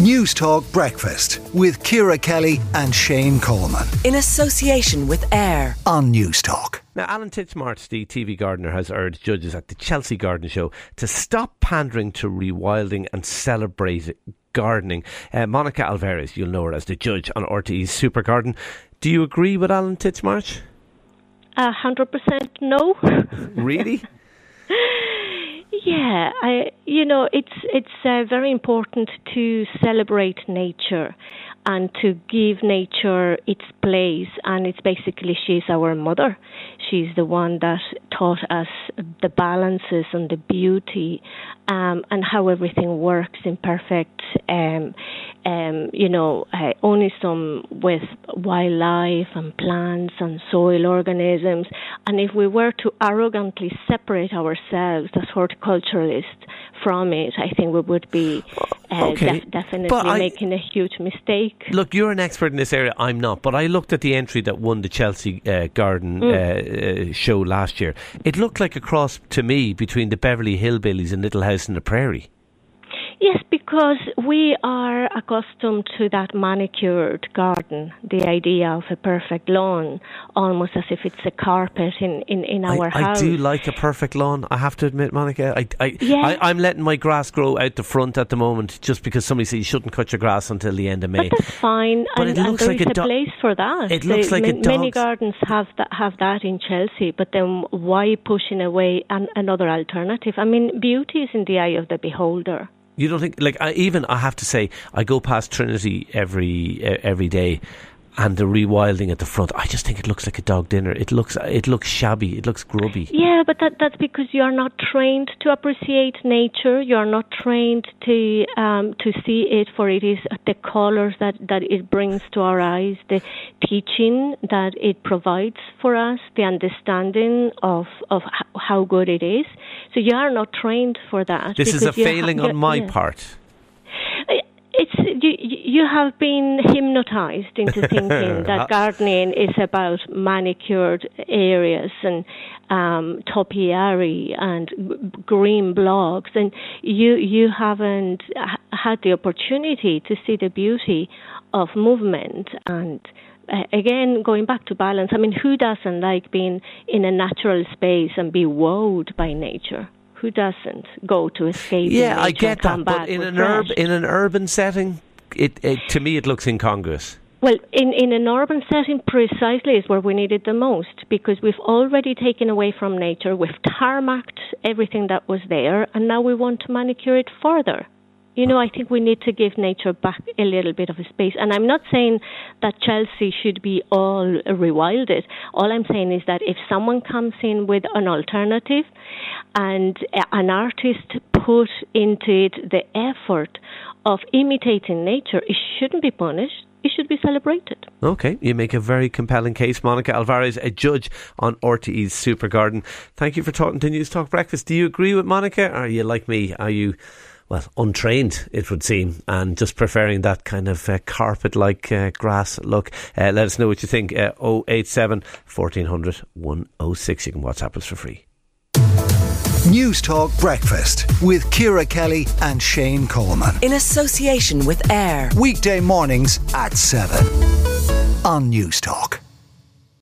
Newstalk Breakfast with Ciara Kelly and Shane Coleman. In association with AIR on Newstalk. Now, Alan Titchmarsh, the TV gardener, has urged judges at the Chelsea Garden Show to stop pandering to rewilding and celebrate gardening. Uh, Monica Alvarez, you'll know her as the judge on RTE's Supergarden. Do you agree with Alan Titchmarsh? A hundred percent no. really? Yeah, I, you know, it's it's uh, very important to celebrate nature and to give nature its place. And it's basically she's our mother. She's the one that taught us the balances and the beauty um, and how everything works in perfect, um, um, you know, uh, some with wildlife and plants and soil organisms. And if we were to arrogantly separate ourselves as horticulturalists from it, I think we would be uh, okay. def- definitely making a huge mistake. Look, you're an expert in this area. I'm not, but I looked at the entry that won the Chelsea uh, Garden mm. uh, uh show last year. It looked like a cross to me between the Beverly Hillbillies and Little House on the Prairie. Yes, because we are accustomed to that manicured garden, the idea of a perfect lawn, almost as if it's a carpet in, in, in our I, house. I do like a perfect lawn, I have to admit, Monica. I, I, yeah. I, am letting my grass grow out the front at the moment just because somebody says you shouldn't cut your grass until the end of May. But that's fine, but and, it looks and like a, do- place for that. It looks the, like m- Many gardens have that, have that in Chelsea, but then why pushing away an, another alternative? I mean, beauty is in the eye of the beholder. You don't think like I, even I have to say I go past Trinity every uh, every day, and the rewilding at the front. I just think it looks like a dog dinner. It looks it looks shabby. It looks grubby. Yeah, but that that's because you are not trained to appreciate nature. You are not trained to um, to see it for it is the colors that that it brings to our eyes, the teaching that it provides for us, the understanding of of how good it is. So you are not trained for that. This is a failing ha- on my yeah. part uh, it's you, you have been hypnotized into thinking that uh, gardening is about manicured areas and um, topiary and green blocks, and you you haven't uh, had the opportunity to see the beauty of movement and. Uh, again, going back to balance, I mean, who doesn't like being in a natural space and be wowed by nature? who doesn't go to escape? Yeah, I get that, but in an urb in an urban setting, it, it to me it looks incongruous. Well, in, in an urban setting, precisely is where we need it the most because we've already taken away from nature, we've tarmacked everything that was there, and now we want to manicure it further. You know, I think we need to give nature back a little bit of a space. And I'm not saying that Chelsea should be all rewilded. All I'm saying is that if someone comes in with an alternative and an artist put into it the effort of imitating nature, it shouldn't be punished it should be celebrated. Okay, you make a very compelling case. Monica Alvarez, a judge on RTE's Supergarden. Thank you for talking to Newstalk Breakfast. Do you agree with Monica? Or are you like me? Are you well, untrained, it would seem, and just preferring that kind of uh, carpet like uh, grass look. Uh, let us know what you think. Uh, 087 1400 106. You can WhatsApp us for free. Newstalk Breakfast with Ciara Kelly and Shane Coleman. In association with AIR. Weekday mornings at 7 on Newstalk.